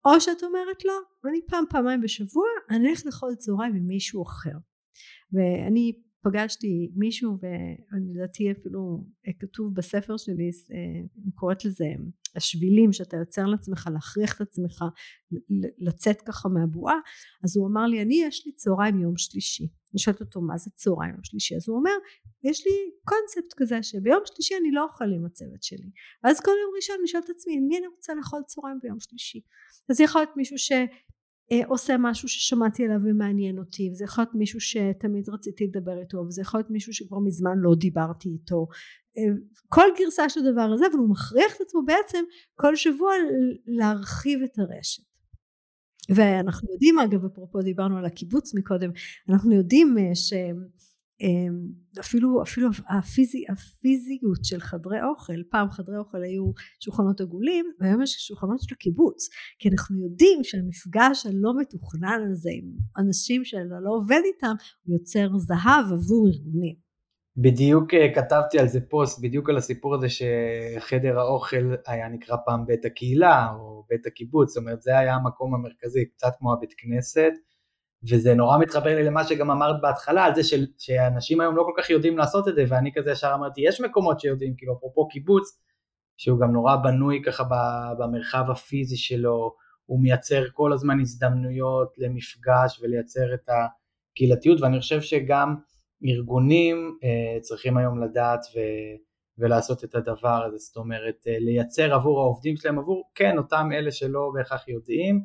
או שאת אומרת לא אני פעם פעמיים בשבוע אני אלך לאכול צהריים עם מישהו אחר ואני פגשתי מישהו ולדעתי אפילו אה, כתוב בספר שלי אה, אני קוראת לזה השבילים שאתה יוצר לעצמך להכריח את עצמך לצאת ככה מהבועה. אז הוא אמר לי אני יש לי צהריים יום שלישי. אני שואלת אותו מה זה צהריים יום שלישי? אז הוא אומר יש לי קונספט כזה שביום שלישי אני לא אוכל עם הצוות שלי. ואז כל יום ראשון אני שואלת את עצמי מי אני רוצה לאכול צהריים ביום שלישי? אז יכול להיות מישהו ש עושה משהו ששמעתי עליו ומעניין אותי וזה יכול להיות מישהו שתמיד רציתי לדבר איתו וזה יכול להיות מישהו שכבר מזמן לא דיברתי איתו. כל גרסה של הדבר הזה אבל הוא מכריח את עצמו בעצם כל שבוע להרחיב את הרשת. ואנחנו יודעים אגב אפרופו דיברנו על הקיבוץ מקודם אנחנו יודעים ש... אמ, אפילו אפילו הפיזי, הפיזיות של חדרי אוכל פעם חדרי אוכל היו שולחנות עגולים והיום יש שולחנות של קיבוץ כי אנחנו יודעים שהמפגש הלא מתוכנן הזה עם אנשים שאתה לא עובד איתם הוא יוצר זהב עבור ארגונים. בדיוק אה, כתבתי על זה פוסט בדיוק על הסיפור הזה שחדר האוכל היה נקרא פעם בית הקהילה או בית הקיבוץ זאת אומרת זה היה המקום המרכזי קצת כמו הבית כנסת וזה נורא מתחבר לי למה שגם אמרת בהתחלה, על זה של, שאנשים היום לא כל כך יודעים לעשות את זה, ואני כזה ישר אמרתי, יש מקומות שיודעים, כאילו אפרופו קיבוץ, שהוא גם נורא בנוי ככה במרחב הפיזי שלו, הוא מייצר כל הזמן הזדמנויות למפגש ולייצר את הקהילתיות, ואני חושב שגם ארגונים אה, צריכים היום לדעת ו, ולעשות את הדבר הזה, זאת אומרת, אה, לייצר עבור העובדים שלהם, עבור, כן, אותם אלה שלא בהכרח יודעים,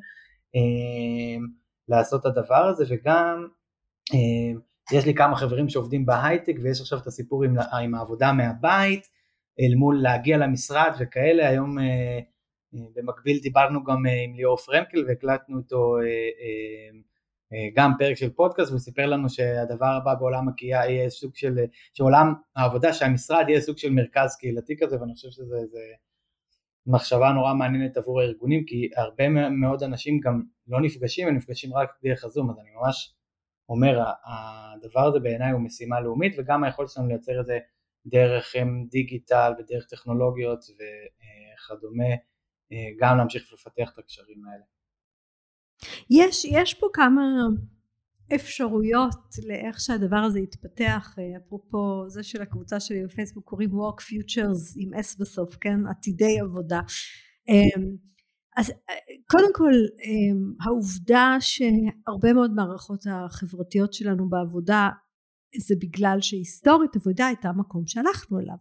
אה, לעשות את הדבר הזה וגם אה, יש לי כמה חברים שעובדים בהייטק ויש עכשיו את הסיפור עם, עם העבודה מהבית אל מול להגיע למשרד וכאלה. היום אה, אה, במקביל דיברנו גם עם ליאור פרנקל והקלטנו איתו גם פרק של פודקאסט והוא סיפר לנו שהדבר הבא בעולם הקהילה יהיה סוג של, שעולם העבודה שהמשרד יהיה סוג של מרכז קהילתי כזה ואני חושב שזה זה, מחשבה נורא מעניינת עבור הארגונים כי הרבה מאוד אנשים גם לא נפגשים, הם נפגשים רק דרך הזום אז אני ממש אומר הדבר הזה בעיניי הוא משימה לאומית וגם היכולת שלנו לייצר את זה דרך דיגיטל ודרך טכנולוגיות וכדומה גם להמשיך לפתח את הקשרים האלה. יש, יש פה כמה אפשרויות לאיך שהדבר הזה יתפתח אפרופו זה של הקבוצה שלי בפייסבוק קוראים Walk Futures עם S בסוף כן? עתידי עבודה. אמ, אז קודם כל אמ, העובדה שהרבה מאוד מערכות החברתיות שלנו בעבודה זה בגלל שהיסטורית עבודה הייתה מקום שהלכנו אליו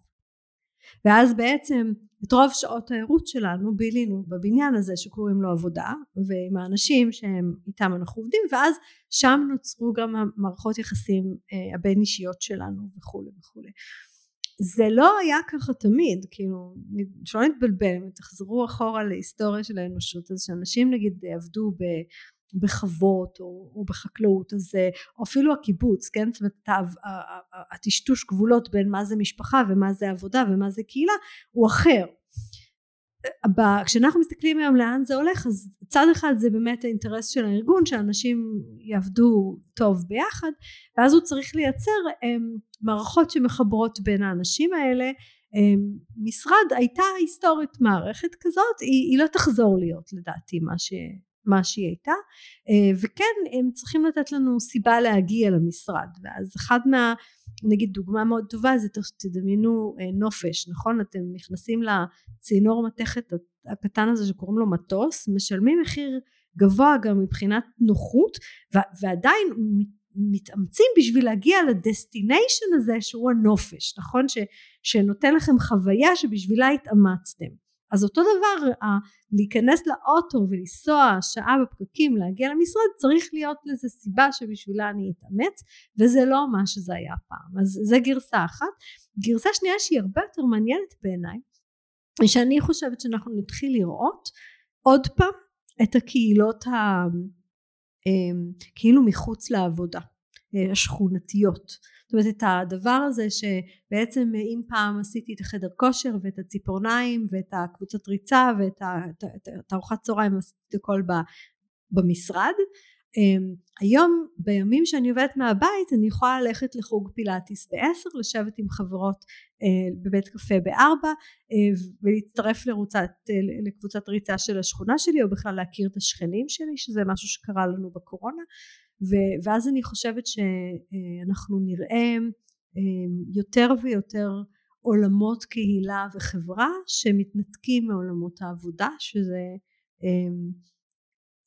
ואז בעצם את רוב שעות הערות שלנו בילינו בבניין הזה שקוראים לו עבודה ועם האנשים שהם איתם אנחנו עובדים ואז שם נוצרו גם המערכות יחסים אה, הבין אישיות שלנו וכולי וכולי. זה לא היה ככה תמיד כאילו שלא נתבלבל אם תחזרו אחורה להיסטוריה של האנושות אז שאנשים נגיד עבדו ב בחוות או, או בחקלאות אז או אפילו הקיבוץ כן? זאת אומרת הטשטוש גבולות בין מה זה משפחה ומה זה עבודה ומה זה קהילה הוא אחר. כשאנחנו מסתכלים היום לאן זה הולך אז צד אחד זה באמת האינטרס של הארגון שאנשים יעבדו טוב ביחד ואז הוא צריך לייצר הם, מערכות שמחברות בין האנשים האלה. הם, משרד הייתה היסטורית מערכת כזאת היא, היא לא תחזור להיות לדעתי מה ש... מה שהיא הייתה אה, וכן הם צריכים לתת לנו סיבה להגיע למשרד ואז אחד מה נגיד דוגמה מאוד טובה זה תדמיינו אה, נופש נכון? אתם נכנסים לצינור מתכת הקטן הזה שקוראים לו מטוס משלמים מחיר גבוה גם מבחינת נוחות ועדיין מתאמצים בשביל להגיע לדסטיניישן הזה שהוא הנופש נכון? ש, שנותן לכם חוויה שבשבילה התאמצתם אז אותו דבר להיכנס לאוטו ולנסוע שעה בפקקים להגיע למשרד צריך להיות לזה סיבה שבשבילה אני אתאמץ וזה לא מה שזה היה פעם. אז זה גרסה אחת. גרסה שנייה שהיא הרבה יותר מעניינת בעיניי שאני חושבת שאנחנו נתחיל לראות עוד פעם את הקהילות ה... אמ, כאילו מחוץ לעבודה השכונתיות. זאת אומרת את הדבר הזה שבעצם אם פעם עשיתי את החדר כושר ואת הציפורניים ואת הקבוצת ריצה ואת הארוחת צהריים עשיתי את הכל במשרד אמ, היום בימים שאני עובדת מהבית אני יכולה ללכת לחוג פילאטיס בעשר לשבת עם חברות אה, בבית קפה בארבע אה, ולהצטרף לרוצת, לקבוצת ריצה של השכונה שלי או בכלל להכיר את השכנים שלי שזה משהו שקרה לנו בקורונה ו- ואז אני חושבת שאנחנו נראה אמ, יותר ויותר עולמות קהילה וחברה שמתנתקים מעולמות העבודה שזה אמ,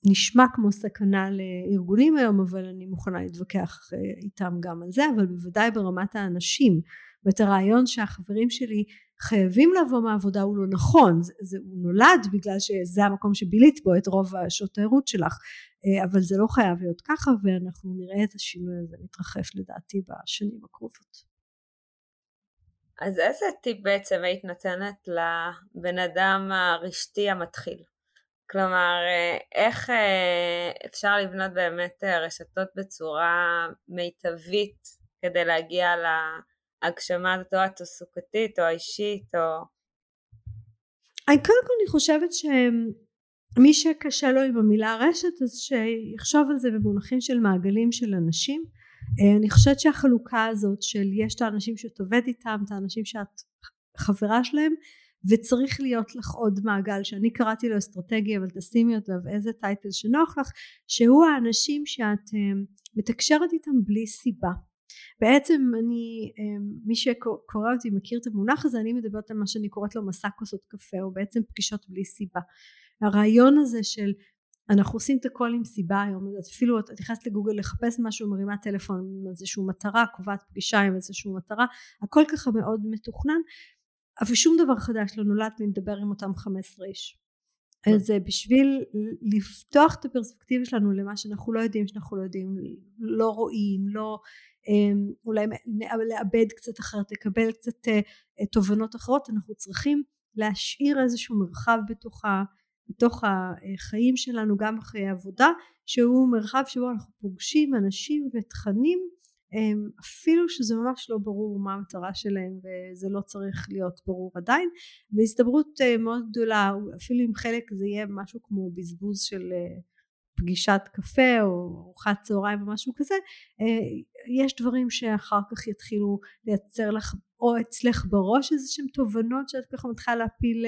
נשמע כמו סכנה לארגונים היום אבל אני מוכנה להתווכח אה, איתם גם על זה אבל בוודאי ברמת האנשים. ואת הרעיון שהחברים שלי חייבים לבוא מהעבודה הוא לא נכון זה, זה, הוא נולד בגלל שזה המקום שבילית בו את רוב השעות הערות שלך אה, אבל זה לא חייב להיות ככה ואנחנו נראה את השינוי הזה מתרחש לדעתי בשנים הקרובות. אז איזה טיפ בעצם היית נותנת לבן אדם הרשתי המתחיל? כלומר, אה, איך אה, אפשר לבנות באמת רשתות בצורה מיטבית כדי להגיע להגשמה הזאת או התעסוקתית או האישית או... קודם כל אני חושבת שמי שקשה לו עם המילה רשת אז שיחשוב על זה במונחים של מעגלים של אנשים. אה, אני חושבת שהחלוקה הזאת של יש את האנשים שאת עובד איתם את האנשים שאת חברה שלהם וצריך להיות לך עוד מעגל שאני קראתי לו אסטרטגיה אבל תשימי אותו איזה טייטל שנוח לך שהוא האנשים שאת אה, מתקשרת איתם בלי סיבה בעצם אני אה, מי שקורא אותי מכיר את המונח הזה אני מדברת על מה שאני קוראת לו מסע כוסות קפה או בעצם פגישות בלי סיבה הרעיון הזה של אנחנו עושים את הכל עם סיבה היום אפילו את נכנסת לגוגל לחפש משהו מרימה טלפון עם איזושהי מטרה קובעת פגישה עם איזושהי מטרה הכל ככה מאוד מתוכנן אבל שום דבר חדש לא נולד מלדבר עם אותם 15 איש כן. אז בשביל לפתוח את הפרספקטיבה שלנו למה שאנחנו לא יודעים שאנחנו לא יודעים לא רואים לא אמ, אולי לאבד קצת אחרת לקבל קצת אה, תובנות אחרות אנחנו צריכים להשאיר איזשהו מרחב בתוך ה... בתוך החיים שלנו גם אחרי עבודה שהוא מרחב שבו אנחנו פוגשים אנשים ותכנים אפילו שזה ממש לא ברור מה המטרה שלהם וזה לא צריך להיות ברור עדיין. והסתברות אה, מאוד גדולה אפילו אם חלק זה יהיה משהו כמו בזבוז של אה, פגישת קפה או ארוחת צהריים או משהו כזה אה, יש דברים שאחר כך יתחילו לייצר לך או אצלך בראש איזה שהם תובנות שאת ככה מתחילה להפיל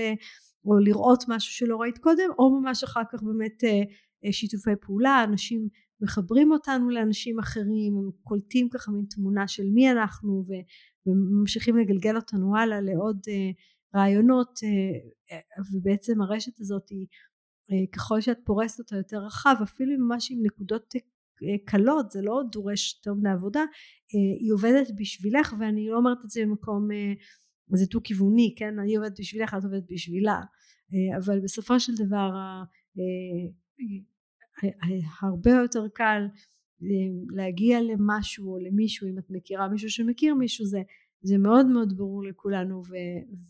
או לראות משהו שלא ראית קודם או ממש אחר כך באמת אה, אה, שיתופי פעולה אנשים מחברים אותנו לאנשים אחרים הם קולטים ככה מין תמונה של מי אנחנו וממשיכים לגלגל אותנו הלאה לעוד אה, רעיונות ובעצם הרשת הזאת היא ככל שאת פורסת אותה יותר רחב אפילו ממש עם נקודות קלות זה לא דורש יותר מדי עבודה היא עובדת בשבילך ואני לא אומרת את זה במקום זה דו כיווני כן? אני עובדת בשבילך את עובדת בשבילה. אה, אבל בסופו של דבר אה, אה, הרבה יותר קל להגיע למשהו או למישהו אם את מכירה מישהו שמכיר מישהו זה זה מאוד מאוד ברור לכולנו ו,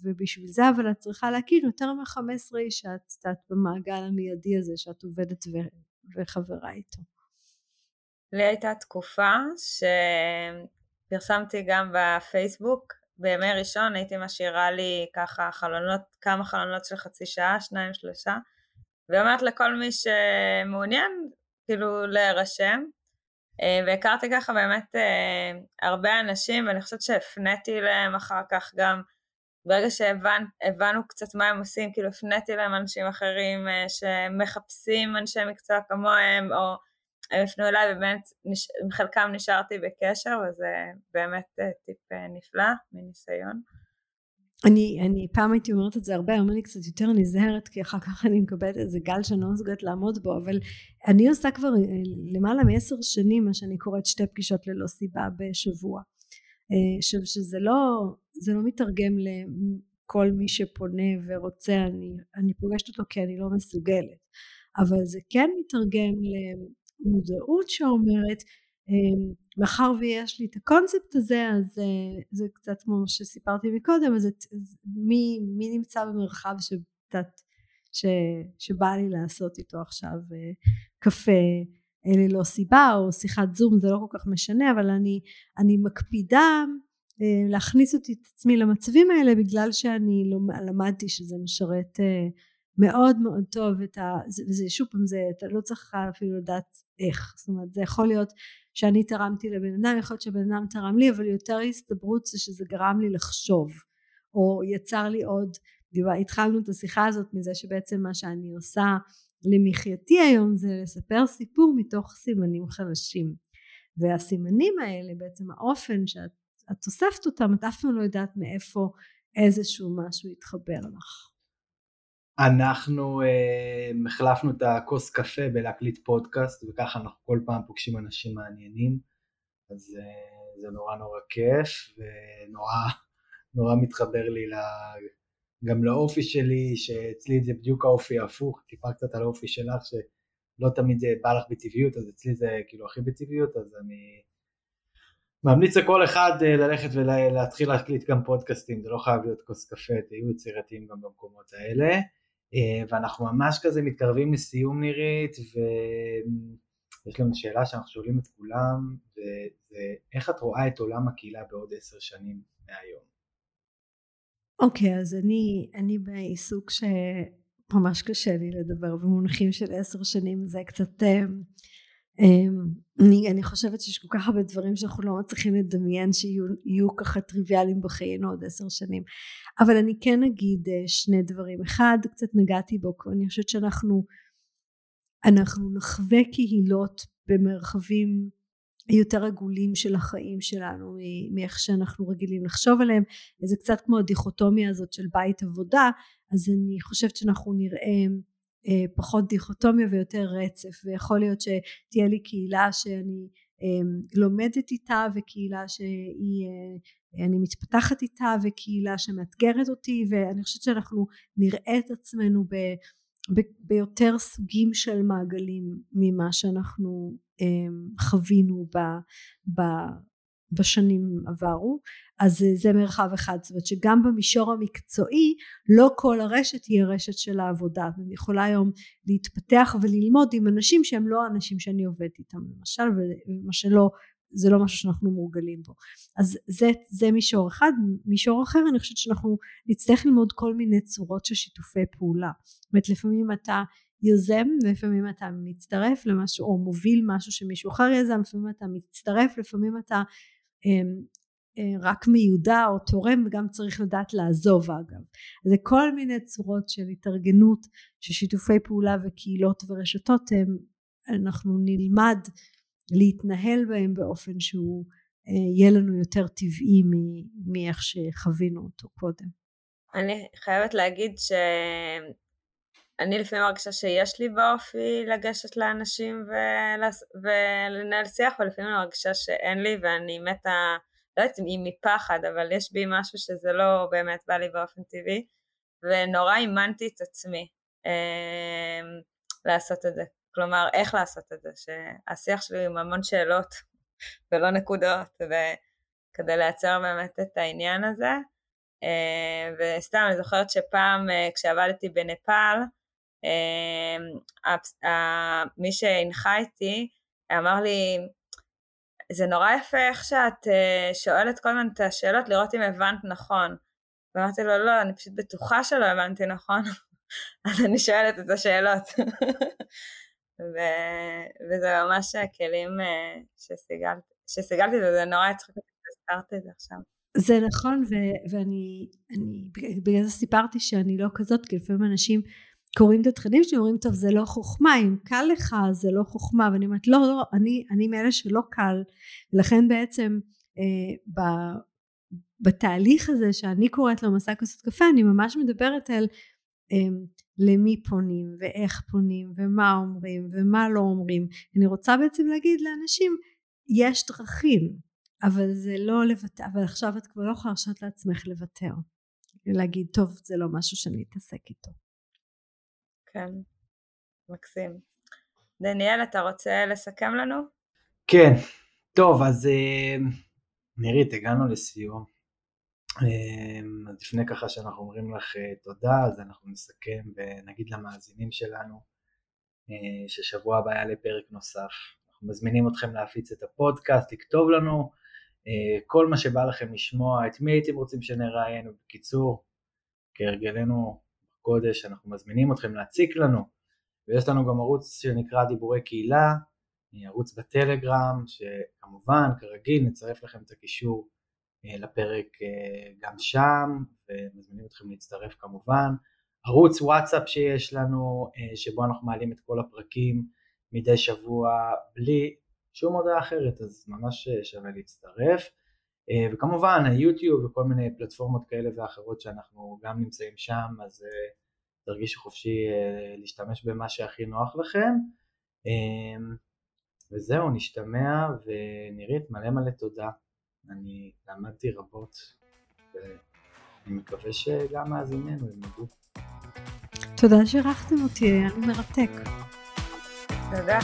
ובשביל זה אבל את צריכה להכיר יותר מ-15 איש שאת, את במעגל המיידי הזה שאת עובדת ו, וחברה איתו. לי הייתה תקופה שפרסמתי גם בפייסבוק. בימי ראשון הייתי משאירה לי ככה חלונות, כמה חלונות של חצי שעה, שניים שלושה, ואומרת לכל מי שמעוניין כאילו להירשם, והכרתי ככה באמת אה, הרבה אנשים ואני חושבת שהפניתי להם אחר כך גם ברגע שהבנו קצת מה הם עושים, כאילו הפניתי להם אנשים אחרים אה, שמחפשים אנשי מקצוע כמוהם או הם הפנו אליי ובאמת. עם חלקם נשארתי בקשר וזה באמת אה, טיפ אה, נפלא מניסיון. אני, אני פעם הייתי אומרת את זה הרבה, היום אני קצת יותר נזהרת כי אחר כך אני מקבלת איזה גל שאני לא מסוגלת לעמוד בו, אבל אני עושה כבר אה, למעלה מעשר שנים מה שאני קוראת שתי פגישות ללא סיבה בשבוע. ש, שזה לא, זה לא מתרגם לכל מי שפונה ורוצה, אני, אני פוגשת אותו כי אני לא מסוגלת, אבל זה כן מתרגם מודעות שאומרת מאחר ויש לי את הקונספט הזה אז אה, זה קצת כמו מה שסיפרתי מקודם אז את, מי, מי נמצא במרחב שתת, ש, שבא לי לעשות איתו עכשיו אה, קפה אה, ללא סיבה או שיחת זום זה לא כל כך משנה אבל אני, אני מקפידה להכניס אותי את עצמי למצבים האלה בגלל שאני למדתי שזה משרת מאוד מאוד טוב את ה... וזה שוב פעם זה אתה לא צריך אפילו לדעת איך זאת אומרת זה יכול להיות שאני תרמתי לבן אדם יכול להיות שבן אדם תרם לי אבל יותר הסתברות זה שזה גרם לי לחשוב או יצר לי עוד התחלנו את השיחה הזאת מזה שבעצם מה שאני עושה למחייתי היום זה לספר סיפור מתוך סימנים חלשים והסימנים האלה בעצם האופן שאת אוספת אותם את אף פעם לא יודעת מאיפה איזשהו משהו יתחבר לך אנחנו uh, החלפנו את הכוס קפה בלהקליט פודקאסט וככה אנחנו כל פעם פוגשים אנשים מעניינים אז uh, זה נורא נורא כיף ונורא נורא מתחבר לי גם לאופי שלי, שאצלי זה בדיוק האופי ההפוך, טיפה קצת על האופי שלך, שלא תמיד זה בא לך בטבעיות, אז אצלי זה כאילו הכי בטבעיות, אז אני ממליץ לכל אחד אה, ללכת ולהתחיל להקליט גם פודקאסטים, זה לא חייב להיות כוס קפה, תהיו יצירתיים גם במקומות האלה. אה, ואנחנו ממש כזה מתקרבים לסיום נירית, ויש לנו שאלה שאנחנו שואלים את כולם, וזה איך את רואה את עולם הקהילה בעוד עשר שנים מהיום? אוקיי, okay, אז אני, אני בעיסוק שממש קשה לי לדבר במונחים של עשר שנים, זה קצת... אמ, אני, אני חושבת שיש כל כך הרבה דברים שאנחנו לא מצליחים לדמיין שיהיו ככה טריוויאליים בחיינו עוד עשר שנים. אבל אני כן אגיד אה, שני דברים. אחד קצת נגעתי בו אני חושבת שאנחנו אנחנו נחווה קהילות במרחבים יותר עגולים של החיים שלנו מאיך שאנחנו רגילים לחשוב עליהם. זה קצת כמו הדיכוטומיה הזאת של בית עבודה אז אני חושבת שאנחנו נראה אה, פחות דיכוטומיה ויותר רצף ויכול להיות שתהיה לי קהילה שאני אמ, לומדת איתה וקהילה שהיא אה, אני מתפתחת איתה וקהילה שמאתגרת אותי ואני חושבת שאנחנו נראה את עצמנו ב, ב, ביותר סוגים של מעגלים ממה שאנחנו אמ, חווינו ב, ב, בשנים עברו אז זה מרחב אחד. זאת אומרת שגם במישור המקצועי לא כל הרשת היא הרשת של העבודה. אני יכולה היום להתפתח וללמוד עם אנשים שהם לא האנשים שאני עובדת איתם למשל ומה שלא זה לא משהו שאנחנו מורגלים בו. אז זה, זה מישור אחד. מישור אחר אני חושבת שאנחנו נצטרך ללמוד כל מיני צורות של שיתופי פעולה. זאת אומרת לפעמים אתה יוזם ולפעמים אתה מצטרף למשהו או מוביל משהו שמישהו אחר יזם לפעמים אתה מצטרף לפעמים אתה אה, רק מיודע או תורם וגם צריך לדעת לעזוב אגב. זה כל מיני צורות של התארגנות של שיתופי פעולה וקהילות ורשתות הם, אנחנו נלמד להתנהל בהם באופן שהוא אה, יהיה לנו יותר טבעי מאיך שחווינו אותו קודם. אני חייבת להגיד שאני לפעמים מרגישה שיש לי באופי לגשת לאנשים ולנהל שיח ולפעמים אני מרגישה שאין לי ואני מתה לא יודעת אם מפחד, אבל יש בי משהו שזה לא באמת בא לי באופן טבעי, ונורא אימנתי את עצמי אה, לעשות את זה. כלומר, איך לעשות את זה, שהשיח שלי עם המון שאלות (laughs) ולא נקודות, וכדי לייצר באמת את העניין הזה. אה, וסתם, אני זוכרת שפעם אה, כשעבדתי בנפאל, מי שהנחה איתי אמר לי, זה נורא יפה איך שאת uh, שואלת כל הזמן את השאלות לראות אם הבנת נכון. ואמרתי לו, לא, אני פשוט בטוחה שלא הבנתי נכון, (laughs) אז אני שואלת את השאלות. ו- וזה ממש הכלים uh, שסיגלתי, שסיגלתי וזה נורא הצחיק אותי שהזכרת את זה עכשיו. זה נכון ו- ואני אני, בגלל זה סיפרתי שאני לא כזאת כי לפעמים אנשים קוראים את התכנים שלי אומרים טוב זה לא חוכמה אם קל לך זה לא חוכמה. ואני אומרת לא לא אני, אני מאלה שלא קל. ולכן בעצם אה, ב, בתהליך הזה שאני קוראת לו מסע כוסות קפה אני ממש מדברת על אה, למי פונים ואיך פונים ומה אומרים ומה לא אומרים. אני רוצה בעצם להגיד לאנשים יש דרכים אבל זה לא לוותר אבל עכשיו את כבר לא יכולה להרשות לעצמך לוותר. להגיד טוב זה לא משהו שאני אתעסק איתו כן, מקסים. דניאל, אתה רוצה לסכם לנו? כן, טוב, אז אה, נירית, הגענו לסיום. אה, אז לפני ככה שאנחנו אומרים לך אה, תודה, אז אנחנו נסכם ונגיד למאזינים שלנו ששבוע הבא יעלה פרק נוסף. אנחנו מזמינים אתכם להפיץ את הפודקאסט, לכתוב לנו כל מה שבא לכם לשמוע, את מי הייתם רוצים שנראיין, ובקיצור, כהרגלנו קודש, אנחנו מזמינים אתכם להציק לנו, ויש לנו גם ערוץ שנקרא דיבורי קהילה, ערוץ בטלגרם, שכמובן, כרגיל, נצרף לכם את הקישור אה, לפרק אה, גם שם, ומזמינים אתכם להצטרף כמובן. ערוץ וואטסאפ שיש לנו, אה, שבו אנחנו מעלים את כל הפרקים מדי שבוע בלי שום הודעה אחרת, אז ממש שווה להצטרף. אה, וכמובן היוטיוב וכל מיני פלטפורמות כאלה ואחרות שאנחנו גם נמצאים שם, אז אה, תרגישו חופשי אה, להשתמש במה שהכי נוח לכם. וזהו, נשתמע ונירית מלא מלא תודה. אני למדתי רבות אני מקווה שגם מאזיננו ילמדו. תודה שאירחתם אותי, היה לי מרתק. תודה.